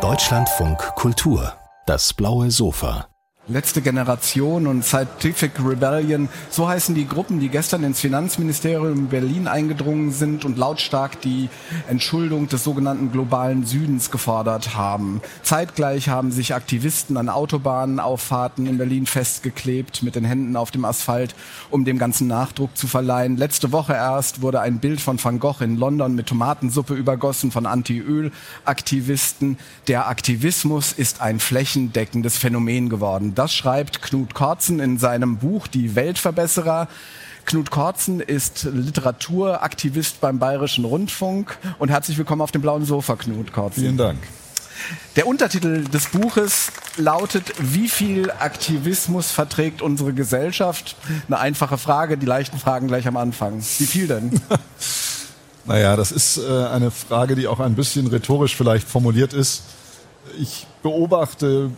Deutschlandfunk Kultur, das blaue Sofa. Letzte Generation und Scientific Rebellion, so heißen die Gruppen, die gestern ins Finanzministerium in Berlin eingedrungen sind und lautstark die Entschuldung des sogenannten globalen Südens gefordert haben. Zeitgleich haben sich Aktivisten an Autobahnauffahrten in Berlin festgeklebt, mit den Händen auf dem Asphalt, um dem ganzen Nachdruck zu verleihen. Letzte Woche erst wurde ein Bild von Van Gogh in London mit Tomatensuppe übergossen von Anti-Öl-Aktivisten. Der Aktivismus ist ein flächendeckendes Phänomen geworden. Das schreibt Knut Kortzen in seinem Buch Die Weltverbesserer. Knut Kortzen ist Literaturaktivist beim Bayerischen Rundfunk und herzlich willkommen auf dem blauen Sofa, Knut Kortzen. Vielen Dank. Der Untertitel des Buches lautet, wie viel Aktivismus verträgt unsere Gesellschaft? Eine einfache Frage, die leichten Fragen gleich am Anfang. Wie viel denn? naja, das ist äh, eine Frage, die auch ein bisschen rhetorisch vielleicht formuliert ist. Ich beobachte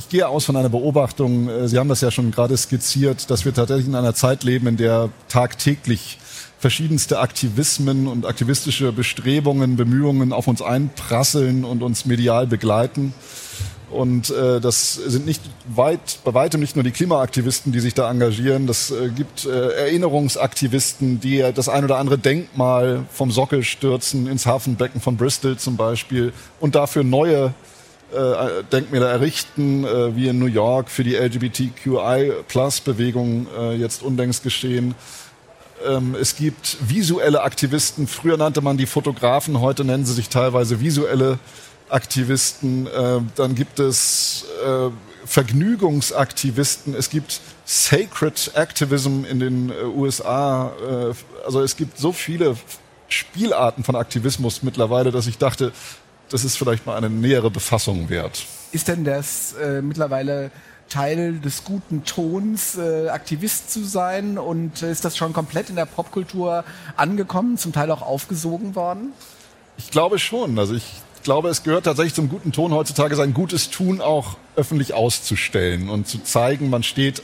ich gehe aus von einer Beobachtung, äh, Sie haben das ja schon gerade skizziert, dass wir tatsächlich in einer Zeit leben, in der tagtäglich verschiedenste Aktivismen und aktivistische Bestrebungen, Bemühungen auf uns einprasseln und uns medial begleiten. Und äh, das sind nicht weit, bei weitem nicht nur die Klimaaktivisten, die sich da engagieren. Das äh, gibt äh, Erinnerungsaktivisten, die das ein oder andere Denkmal vom Sockel stürzen, ins Hafenbecken von Bristol zum Beispiel, und dafür neue äh, Denkmäler errichten, äh, wie in New York für die LGBTQI-Plus-Bewegung äh, jetzt unlängst geschehen. Ähm, es gibt visuelle Aktivisten. Früher nannte man die Fotografen, heute nennen sie sich teilweise visuelle Aktivisten. Äh, dann gibt es äh, Vergnügungsaktivisten. Es gibt Sacred Activism in den äh, USA. also es gibt so viele Spielarten von Aktivismus mittlerweile, dass ich dachte, das ist vielleicht mal eine nähere Befassung wert. Ist denn das äh, mittlerweile Teil des guten Tons, äh, Aktivist zu sein? Und ist das schon komplett in der Popkultur angekommen, zum Teil auch aufgesogen worden? Ich glaube schon. Also ich glaube, es gehört tatsächlich zum guten Ton heutzutage, sein gutes Tun auch öffentlich auszustellen und zu zeigen, man steht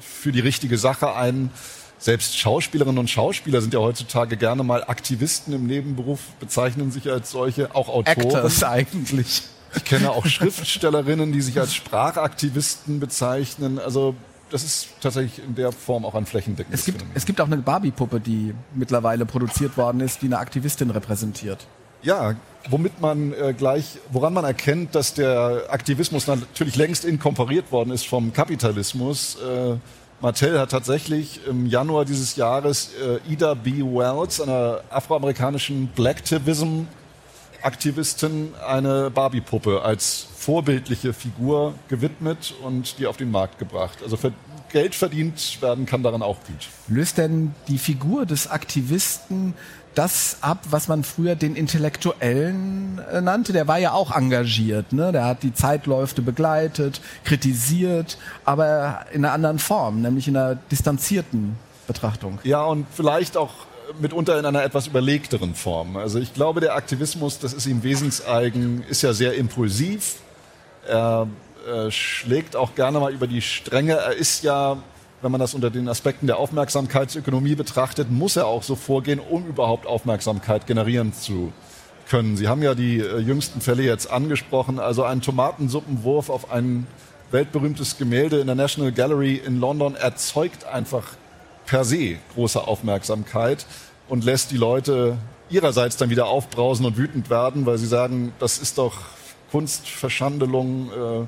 für die richtige Sache ein selbst Schauspielerinnen und Schauspieler sind ja heutzutage gerne mal Aktivisten im Nebenberuf, bezeichnen sich als solche, auch Autoren. Actors eigentlich. Ich kenne auch Schriftstellerinnen, die sich als Sprachaktivisten bezeichnen. Also das ist tatsächlich in der Form auch ein flächendeckendes es gibt, Phänomen. Es gibt auch eine Barbie-Puppe, die mittlerweile produziert worden ist, die eine Aktivistin repräsentiert. Ja, womit man äh, gleich, woran man erkennt, dass der Aktivismus natürlich längst inkompariert worden ist vom Kapitalismus. Äh, Mattel hat tatsächlich im Januar dieses Jahres äh, Ida B. Wells, einer afroamerikanischen Blacktivism Aktivistin, eine Barbie-Puppe als vorbildliche Figur gewidmet und die auf den Markt gebracht. Also für Geld verdient werden kann daran auch gut. Löst denn die Figur des Aktivisten das ab, was man früher den Intellektuellen äh, nannte. Der war ja auch engagiert, ne? Der hat die Zeitläufe begleitet, kritisiert, aber in einer anderen Form, nämlich in einer distanzierten Betrachtung. Ja, und vielleicht auch mitunter in einer etwas überlegteren Form. Also ich glaube, der Aktivismus, das ist ihm wesenseigen, ist ja sehr impulsiv. Er äh, schlägt auch gerne mal über die Stränge. Er ist ja wenn man das unter den Aspekten der Aufmerksamkeitsökonomie betrachtet, muss er auch so vorgehen, um überhaupt Aufmerksamkeit generieren zu können. Sie haben ja die äh, jüngsten Fälle jetzt angesprochen, also ein Tomatensuppenwurf auf ein weltberühmtes Gemälde in der National Gallery in London erzeugt einfach per se große Aufmerksamkeit und lässt die Leute ihrerseits dann wieder aufbrausen und wütend werden, weil sie sagen, das ist doch Kunstverschandelung. Äh,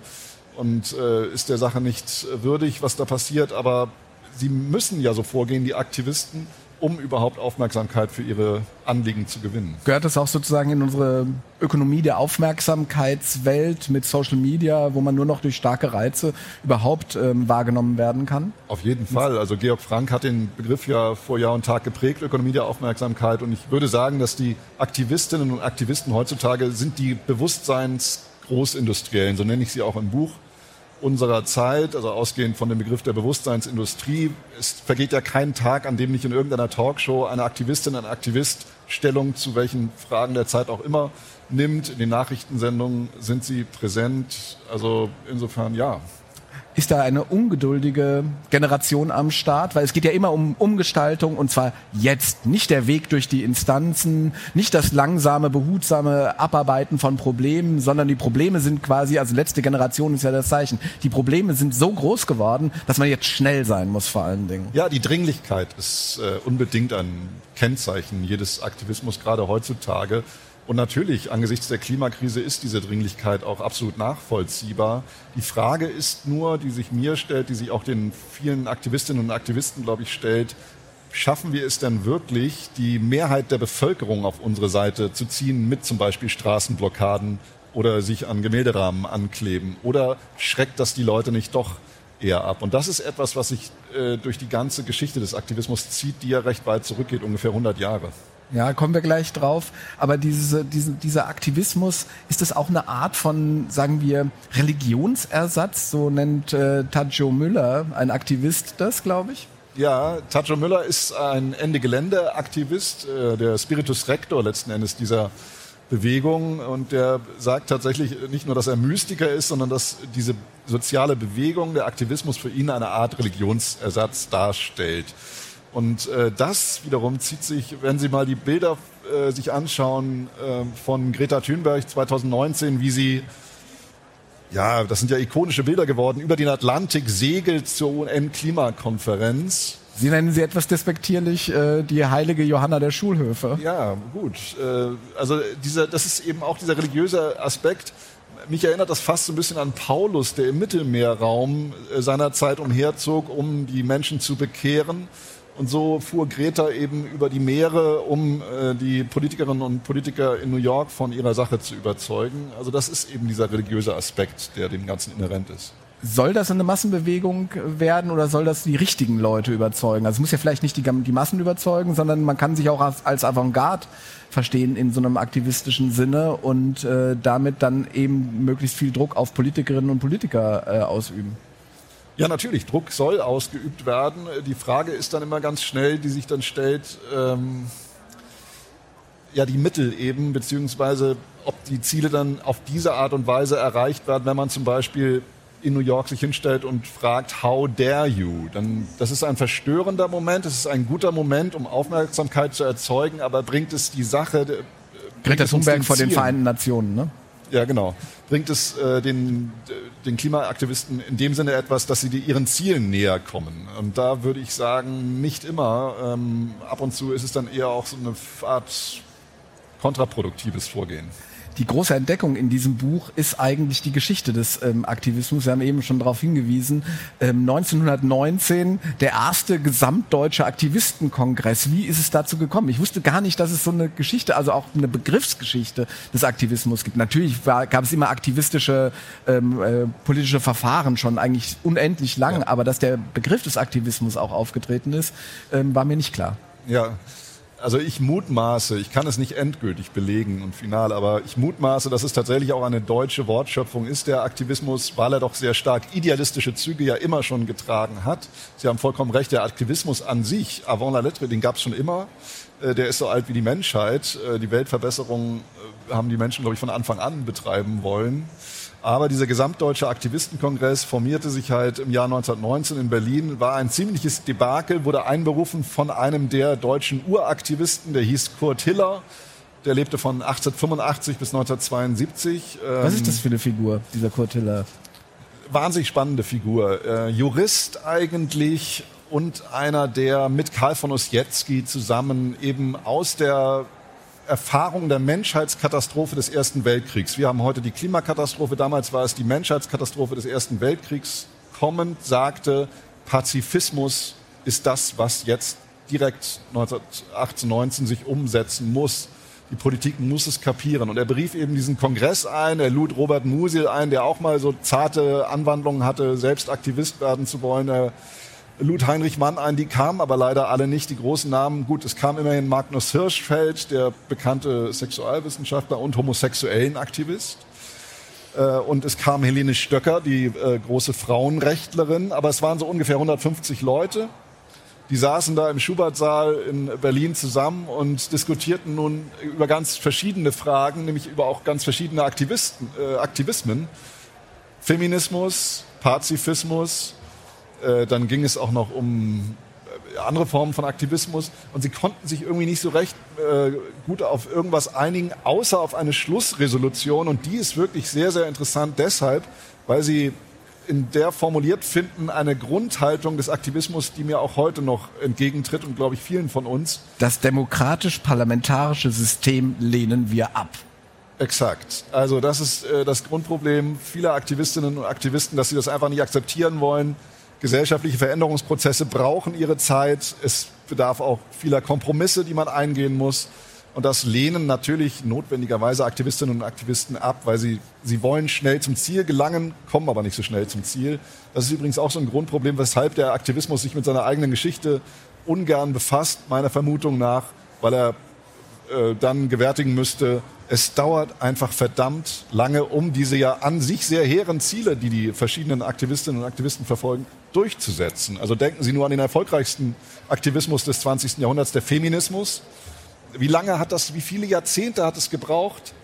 und äh, ist der Sache nicht würdig, was da passiert. Aber sie müssen ja so vorgehen, die Aktivisten, um überhaupt Aufmerksamkeit für ihre Anliegen zu gewinnen. Gehört das auch sozusagen in unsere Ökonomie der Aufmerksamkeitswelt mit Social Media, wo man nur noch durch starke Reize überhaupt ähm, wahrgenommen werden kann? Auf jeden Fall. Also Georg Frank hat den Begriff ja vor Jahr und Tag geprägt, Ökonomie der Aufmerksamkeit. Und ich würde sagen, dass die Aktivistinnen und Aktivisten heutzutage sind die Bewusstseinsgroßindustriellen, so nenne ich sie auch im Buch unserer Zeit, also ausgehend von dem Begriff der Bewusstseinsindustrie, es vergeht ja kein Tag, an dem nicht in irgendeiner Talkshow eine Aktivistin, ein Aktivist Stellung zu welchen Fragen der Zeit auch immer nimmt. In den Nachrichtensendungen sind sie präsent. Also insofern ja. Ist da eine ungeduldige Generation am Start, weil es geht ja immer um Umgestaltung und zwar jetzt. Nicht der Weg durch die Instanzen, nicht das langsame, behutsame Abarbeiten von Problemen, sondern die Probleme sind quasi, also letzte Generation ist ja das Zeichen, die Probleme sind so groß geworden, dass man jetzt schnell sein muss vor allen Dingen. Ja, die Dringlichkeit ist äh, unbedingt ein Kennzeichen jedes Aktivismus, gerade heutzutage. Und natürlich, angesichts der Klimakrise ist diese Dringlichkeit auch absolut nachvollziehbar. Die Frage ist nur, die sich mir stellt, die sich auch den vielen Aktivistinnen und Aktivisten, glaube ich, stellt, schaffen wir es denn wirklich, die Mehrheit der Bevölkerung auf unsere Seite zu ziehen mit zum Beispiel Straßenblockaden oder sich an Gemälderahmen ankleben? Oder schreckt das die Leute nicht doch eher ab? Und das ist etwas, was sich äh, durch die ganze Geschichte des Aktivismus zieht, die ja recht weit zurückgeht, ungefähr 100 Jahre. Ja, kommen wir gleich drauf. Aber diese, diese, dieser Aktivismus, ist das auch eine Art von, sagen wir, Religionsersatz? So nennt äh, Tajo Müller, ein Aktivist, das, glaube ich? Ja, Tajo Müller ist ein Ende-Gelände-Aktivist, äh, der Spiritus Rector letzten Endes dieser Bewegung. Und der sagt tatsächlich nicht nur, dass er Mystiker ist, sondern dass diese soziale Bewegung, der Aktivismus für ihn eine Art Religionsersatz darstellt. Und äh, das wiederum zieht sich, wenn Sie mal die Bilder äh, sich anschauen äh, von Greta Thunberg 2019, wie sie ja, das sind ja ikonische Bilder geworden, über den Atlantik segelt zur UN-Klimakonferenz. Sie nennen sie etwas despektierlich äh, die heilige Johanna der Schulhöfe. Ja, gut. Äh, also dieser, das ist eben auch dieser religiöse Aspekt. Mich erinnert das fast so ein bisschen an Paulus, der im Mittelmeerraum äh, seinerzeit umherzog, um die Menschen zu bekehren und so fuhr Greta eben über die Meere, um äh, die Politikerinnen und Politiker in New York von ihrer Sache zu überzeugen. Also das ist eben dieser religiöse Aspekt, der dem Ganzen inhärent ist. Soll das eine Massenbewegung werden oder soll das die richtigen Leute überzeugen? Also es muss ja vielleicht nicht die, die Massen überzeugen, sondern man kann sich auch als, als Avantgarde verstehen in so einem aktivistischen Sinne und äh, damit dann eben möglichst viel Druck auf Politikerinnen und Politiker äh, ausüben. Ja, natürlich, Druck soll ausgeübt werden. Die Frage ist dann immer ganz schnell, die sich dann stellt, ähm, ja, die Mittel eben, beziehungsweise ob die Ziele dann auf diese Art und Weise erreicht werden, wenn man zum Beispiel in New York sich hinstellt und fragt, how dare you? Dann, das ist ein verstörender Moment, es ist ein guter Moment, um Aufmerksamkeit zu erzeugen, aber bringt es die Sache... Äh, Greta Thunberg vor den Vereinten Nationen, ne? Ja, genau. Bringt es äh, den, den Klimaaktivisten in dem Sinne etwas, dass sie ihren Zielen näher kommen? Und da würde ich sagen, nicht immer. Ähm, ab und zu ist es dann eher auch so eine Art kontraproduktives Vorgehen die große Entdeckung in diesem Buch ist eigentlich die Geschichte des ähm, Aktivismus. Wir haben eben schon darauf hingewiesen. Ähm, 1919 der erste gesamtdeutsche Aktivistenkongress. Wie ist es dazu gekommen? Ich wusste gar nicht, dass es so eine Geschichte, also auch eine Begriffsgeschichte des Aktivismus gibt. Natürlich war, gab es immer aktivistische ähm, äh, politische Verfahren schon eigentlich unendlich lang, ja. aber dass der Begriff des Aktivismus auch aufgetreten ist, ähm, war mir nicht klar. Ja, also ich mutmaße, ich kann es nicht endgültig belegen und final, aber ich mutmaße, dass es tatsächlich auch eine deutsche Wortschöpfung ist, der Aktivismus, weil er doch sehr stark idealistische Züge ja immer schon getragen hat. Sie haben vollkommen recht, der Aktivismus an sich, avant la lettre, den gab es schon immer. Äh, der ist so alt wie die Menschheit. Äh, die Weltverbesserung äh, haben die Menschen, glaube ich, von Anfang an betreiben wollen. Aber dieser gesamtdeutsche Aktivistenkongress formierte sich halt im Jahr 1919 in Berlin, war ein ziemliches Debakel, wurde einberufen von einem der deutschen Uraktivisten, der hieß Kurt Hiller. Der lebte von 1885 bis 1972. Was ist das für eine Figur, dieser Kurt Hiller? Wahnsinnig spannende Figur. Äh, Jurist eigentlich und einer, der mit Karl von Ossietzky zusammen eben aus der Erfahrung der Menschheitskatastrophe des Ersten Weltkriegs. Wir haben heute die Klimakatastrophe, damals war es die Menschheitskatastrophe des Ersten Weltkriegs, kommend sagte, Pazifismus ist das, was jetzt direkt 1918, 19 sich umsetzen muss. Die Politik muss es kapieren. Und er berief eben diesen Kongress ein, er lud Robert Musil ein, der auch mal so zarte Anwandlungen hatte, selbst Aktivist werden zu wollen. Er lud Heinrich Mann ein, die kamen aber leider alle nicht, die großen Namen. Gut, es kam immerhin Magnus Hirschfeld, der bekannte Sexualwissenschaftler und homosexuellen Aktivist. Äh, und es kam Helene Stöcker, die äh, große Frauenrechtlerin, aber es waren so ungefähr 150 Leute. Die saßen da im Schubertsaal in Berlin zusammen und diskutierten nun über ganz verschiedene Fragen, nämlich über auch ganz verschiedene Aktivisten, äh, Aktivismen Feminismus, Pazifismus, äh, dann ging es auch noch um äh, andere Formen von Aktivismus und sie konnten sich irgendwie nicht so recht äh, gut auf irgendwas einigen, außer auf eine Schlussresolution und die ist wirklich sehr, sehr interessant deshalb, weil sie in der formuliert finden eine Grundhaltung des Aktivismus, die mir auch heute noch entgegentritt und glaube ich vielen von uns. Das demokratisch-parlamentarische System lehnen wir ab. Exakt. Also das ist äh, das Grundproblem vieler Aktivistinnen und Aktivisten, dass sie das einfach nicht akzeptieren wollen. Gesellschaftliche Veränderungsprozesse brauchen ihre Zeit. Es bedarf auch vieler Kompromisse, die man eingehen muss. Und das lehnen natürlich notwendigerweise Aktivistinnen und Aktivisten ab, weil sie, sie wollen schnell zum Ziel gelangen, kommen aber nicht so schnell zum Ziel. Das ist übrigens auch so ein Grundproblem, weshalb der Aktivismus sich mit seiner eigenen Geschichte ungern befasst, meiner Vermutung nach, weil er äh, dann gewärtigen müsste, es dauert einfach verdammt lange, um diese ja an sich sehr hehren Ziele, die die verschiedenen Aktivistinnen und Aktivisten verfolgen, durchzusetzen. Also denken Sie nur an den erfolgreichsten Aktivismus des 20. Jahrhunderts, der Feminismus wie lange hat das, wie viele Jahrzehnte hat es gebraucht,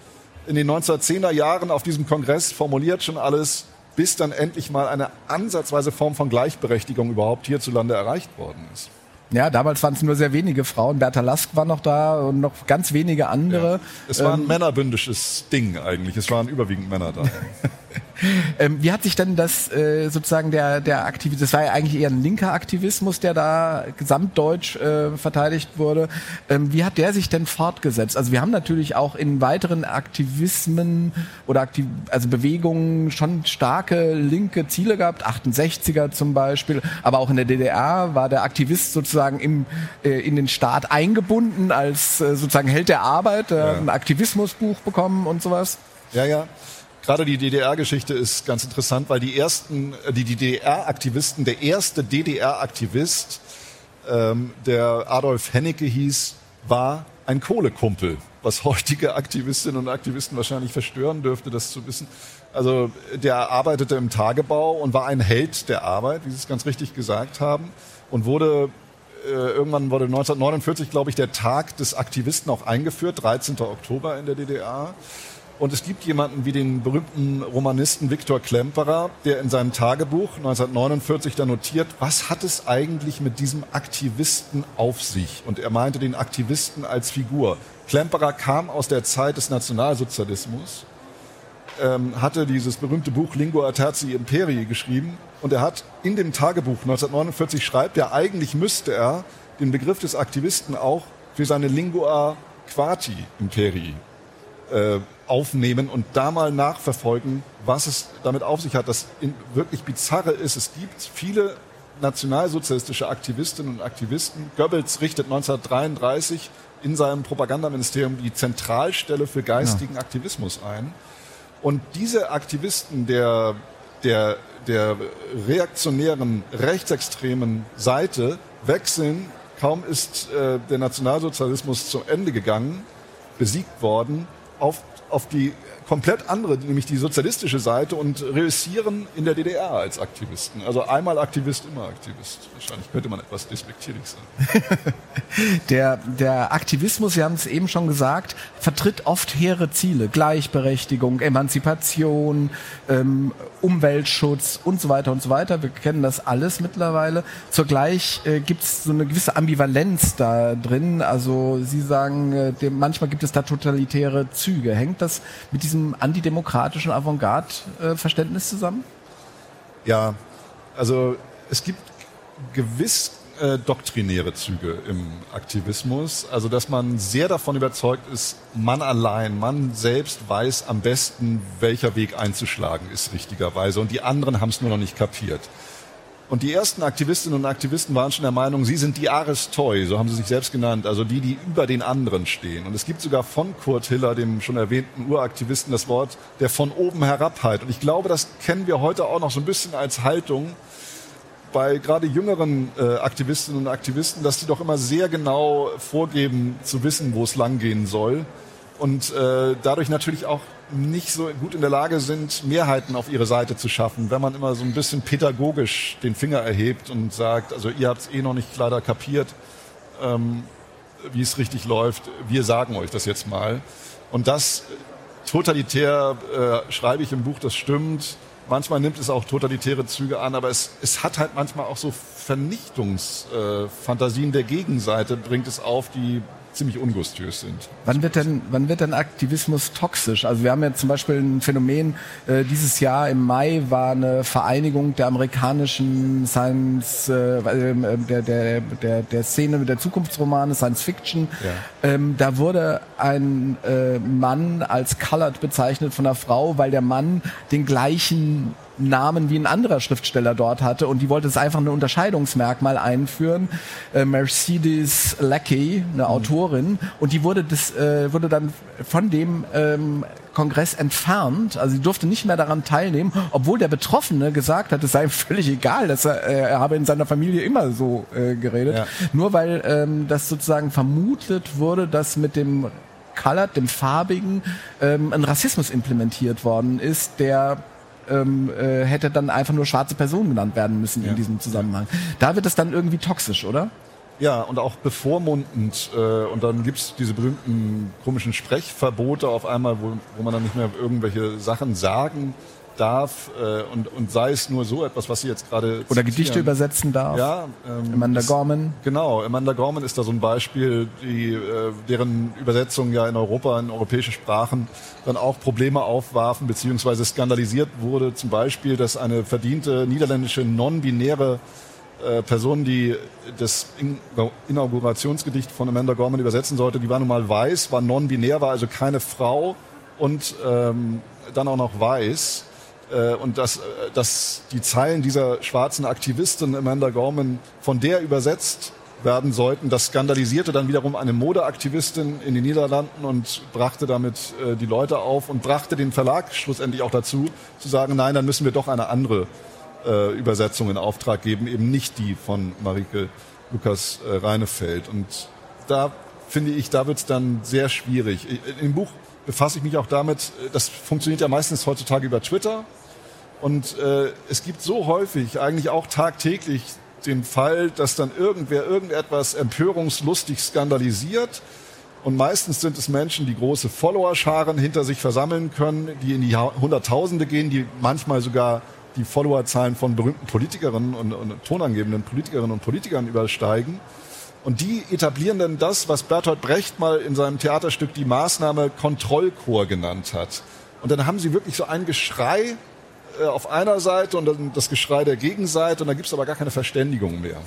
in den 1910er Jahren auf diesem Kongress formuliert schon alles, bis dann endlich mal eine ansatzweise Form von Gleichberechtigung überhaupt hierzulande erreicht worden ist. Ja, damals waren es nur sehr wenige Frauen. Bertha Lask war noch da und noch ganz wenige andere. Ja. Es war ein ähm, männerbündisches Ding eigentlich. Es waren überwiegend Männer da. ähm, wie hat sich denn das äh, sozusagen der der Aktivismus, das war ja eigentlich eher ein linker Aktivismus, der da gesamtdeutsch äh, verteidigt wurde. Ähm, wie hat der sich denn fortgesetzt? Also wir haben natürlich auch in weiteren Aktivismen oder Aktiv also Bewegungen schon starke linke Ziele gehabt, 68er zum Beispiel, aber auch in der DDR war der Aktivist sozusagen im, äh, in den Staat eingebunden als äh, sozusagen Held der Arbeit, äh, ja. ein Aktivismusbuch bekommen und sowas. Ja, ja. Gerade die DDR-Geschichte ist ganz interessant, weil die ersten, äh, die, DDR-Aktivisten, der erste DDR-Aktivist, ähm, der Adolf Hennecke hieß, war ein Kohlekumpel, was heutige Aktivistinnen und Aktivisten wahrscheinlich verstören dürfte, das zu wissen. Also der arbeitete im Tagebau und war ein Held der Arbeit, wie Sie es ganz richtig gesagt haben, und wurde äh, irgendwann wurde 1949, glaube ich, der Tag des Aktivisten auch eingeführt, 13. Oktober in der DDR. Und es gibt jemanden wie den berühmten Romanisten Viktor Klemperer, der in seinem Tagebuch 1949 da notiert, was hat es eigentlich mit diesem Aktivisten auf sich? Und er meinte den Aktivisten als Figur. Klemperer kam aus der Zeit des Nationalsozialismus, ähm, hatte dieses berühmte Buch Lingua Terzi Imperii geschrieben und er hat in dem Tagebuch 1949 schreibt, ja eigentlich müsste er den Begriff des Aktivisten auch für seine Lingua Quati Imperii äh, aufnehmen und da mal nachverfolgen, was es damit auf sich hat. Das wirklich bizarre ist, es gibt viele nationalsozialistische Aktivistinnen und Aktivisten. Goebbels richtet 1933 in seinem Propagandaministerium die Zentralstelle für geistigen ja. Aktivismus ein. Und diese Aktivisten der, der, der reaktionären, rechtsextremen Seite wechseln, kaum ist äh, der Nationalsozialismus zu Ende gegangen, besiegt worden, auf auf die komplett andere, nämlich die sozialistische Seite und reüssieren in der DDR als Aktivisten. Also einmal Aktivist, immer Aktivist. Wahrscheinlich könnte man etwas despektierlich sagen. der, der Aktivismus, Sie haben es eben schon gesagt, vertritt oft hehre Ziele. Gleichberechtigung, Emanzipation, ähm, Umweltschutz und so weiter und so weiter. Wir kennen das alles mittlerweile. Zugleich äh, gibt es so eine gewisse Ambivalenz da drin. Also Sie sagen, äh, dem, manchmal gibt es da totalitäre Züge. Hängt das mit diesem antidemokratischen Avantgarde-Verständnis zusammen? Ja, also es gibt gewiss äh, doktrinäre Züge im Aktivismus. Also, dass man sehr davon überzeugt ist, man allein, man selbst weiß am besten, welcher Weg einzuschlagen ist richtigerweise. Und die anderen haben es nur noch nicht kapiert. Und die ersten Aktivistinnen und Aktivisten waren schon der Meinung, sie sind die Aristoi, so haben sie sich selbst genannt, also die, die über den anderen stehen. Und es gibt sogar von Kurt Hiller, dem schon erwähnten Uraktivisten, das Wort der von oben herabheit. Und ich glaube, das kennen wir heute auch noch so ein bisschen als Haltung bei gerade jüngeren äh, Aktivistinnen und Aktivisten, dass die doch immer sehr genau vorgeben zu wissen, wo es langgehen soll. Und äh, dadurch natürlich auch nicht so gut in der Lage sind, Mehrheiten auf ihre Seite zu schaffen, wenn man immer so ein bisschen pädagogisch den Finger erhebt und sagt, also ihr habt es eh noch nicht leider kapiert, ähm, wie es richtig läuft, wir sagen euch das jetzt mal. Und das totalitär äh, schreibe ich im Buch, das stimmt, Manchmal nimmt es auch totalitäre Züge an, aber es, es hat halt manchmal auch so Vernichtungsfantasien. Äh, der Gegenseite, bringt es auf, die ziemlich ungustiös sind. Wann wird denn, wann wird denn Aktivismus toxisch? Also wir haben ja zum Beispiel ein Phänomen, äh, dieses Jahr im Mai war eine Vereinigung der amerikanischen Science, äh, äh der, der, der, der Szene der Zukunftsromane, Science Fiction. Ja. Ähm, da wurde ein äh, Mann als colored bezeichnet von einer Frau, weil der Mann den gleichen Namen wie ein anderer Schriftsteller dort hatte und die wollte es einfach ein Unterscheidungsmerkmal einführen. Äh, Mercedes Lackey, eine mhm. Autorin, und die wurde das äh, wurde dann von dem ähm, Kongress entfernt, also sie durfte nicht mehr daran teilnehmen, obwohl der Betroffene gesagt hat, es sei völlig egal, dass er, äh, er habe in seiner Familie immer so äh, geredet, ja. nur weil ähm, das sozusagen vermutet wurde, dass mit dem Colored, dem farbigen, ähm, ein Rassismus implementiert worden ist, der ähm, äh, hätte dann einfach nur schwarze Person genannt werden müssen ja. in diesem Zusammenhang. Da wird es dann irgendwie toxisch, oder? Ja, und auch bevormundend. Äh, und dann gibt's diese berühmten komischen Sprechverbote auf einmal, wo, wo man dann nicht mehr irgendwelche Sachen sagen darf äh, und, und sei es nur so etwas, was Sie jetzt gerade Oder Gedichte übersetzen darf. Ja, ähm, Amanda ist, Gorman. Genau, Amanda Gorman ist da so ein Beispiel, die, äh, deren Übersetzung ja in Europa, in europäische Sprachen dann auch Probleme aufwarfen, beziehungsweise skandalisiert wurde. Zum Beispiel, dass eine verdiente niederländische non-binäre äh, Person, die das Inaugurationsgedicht von Amanda Gorman übersetzen sollte, die war nun mal weiß, war non-binär, war also keine Frau und ähm, dann auch noch weiß und dass, äh, dass die Zeilen dieser schwarzen Aktivistin Amanda Gorman von der übersetzt werden sollten. Das skandalisierte dann wiederum eine Modeaktivistin in den Niederlanden und brachte damit äh, die Leute auf und brachte den Verlag schlussendlich auch dazu, zu sagen, nein, dann müssen wir doch eine andere äh, Übersetzung in Auftrag geben, eben nicht die von Marike Lukas äh, Reinefeld. Und da finde ich, da wird es dann sehr schwierig. Im Buch befasse ich mich auch damit, äh, das funktioniert ja meistens heutzutage über Twitter. Und äh, es gibt so häufig, eigentlich auch tagtäglich, den Fall, dass dann irgendwer irgendetwas empörungslustig skandalisiert. Und meistens sind es Menschen, die große Followerscharen hinter sich versammeln können, die in die Hunderttausende gehen, die manchmal sogar die Followerzahlen von berühmten Politikerinnen und, und tonangebenden Politikerinnen und Politikern übersteigen. Und die etablieren dann das, was Bertolt Brecht mal in seinem Theaterstück die Maßnahme Kontrollchor genannt hat. Und dann haben sie wirklich so ein Geschrei äh, auf einer Seite und dann das Geschrei der Gegenseite und da gibt es aber gar keine Verständigung mehr.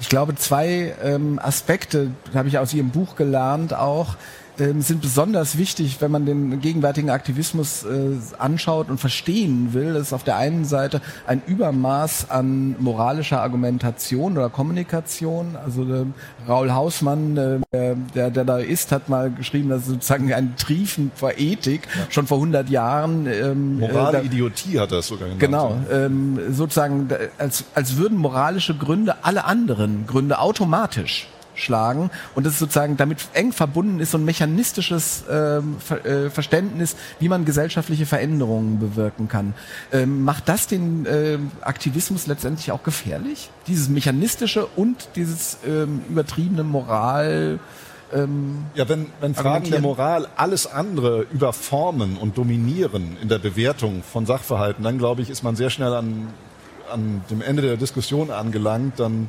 Ich glaube, zwei ähm, Aspekte habe ich aus Ihrem Buch gelernt auch sind besonders wichtig, wenn man den gegenwärtigen Aktivismus äh, anschaut und verstehen will. Das ist auf der einen Seite ein Übermaß an moralischer Argumentation oder Kommunikation. Also äh, Raul Hausmann, äh, der, der da ist, hat mal geschrieben, dass sozusagen ein Triefen vor Ethik ja. schon vor 100 Jahren. Ähm, Morale äh, Idiotie hat er es sogar genannt. Genau, ähm, sozusagen als, als würden moralische Gründe alle anderen Gründe automatisch schlagen und das ist sozusagen damit eng verbunden ist so ein mechanistisches ähm, Ver äh, Verständnis, wie man gesellschaftliche Veränderungen bewirken kann. Ähm, macht das den äh, Aktivismus letztendlich auch gefährlich? Dieses mechanistische und dieses ähm, übertriebene Moral ähm, ja, wenn, wenn Fragen der Moral alles andere überformen und dominieren in der Bewertung von Sachverhalten, dann glaube ich, ist man sehr schnell an, an dem Ende der Diskussion angelangt. Dann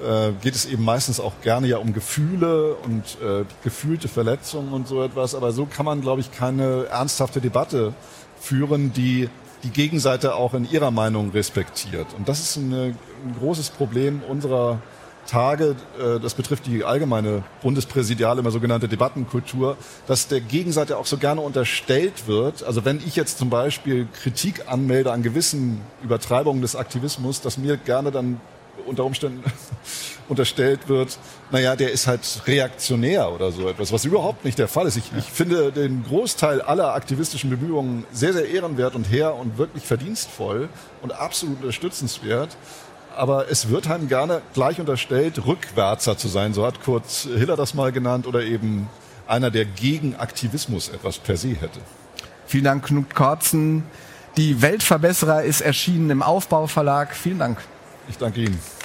äh, geht es eben meistens auch gerne ja um Gefühle und äh, gefühlte Verletzungen und so etwas. Aber so kann man, glaube ich, keine ernsthafte Debatte führen, die die Gegenseite auch in ihrer Meinung respektiert. Und das ist eine, ein großes Problem unserer Tage, äh, das betrifft die allgemeine bundespräsidiale, immer sogenannte Debattenkultur, dass der Gegenseite auch so gerne unterstellt wird. Also wenn ich jetzt zum Beispiel Kritik anmelde an gewissen Übertreibungen des Aktivismus, dass mir gerne dann unter Umständen unterstellt wird, naja, der ist halt reaktionär oder so etwas, was überhaupt nicht der Fall ist. Ich, ja. ich finde den Großteil aller aktivistischen Bemühungen sehr, sehr ehrenwert und her und wirklich verdienstvoll und absolut unterstützenswert. Aber es wird einem gerne gleich unterstellt, Rückwärtser zu sein. So hat Kurt Hiller das mal genannt oder eben einer, der gegen Aktivismus etwas per se hätte. Vielen Dank, Knut Kortzen. Die Weltverbesserer ist erschienen im Aufbauverlag. Vielen Dank. Ich danke Ihnen.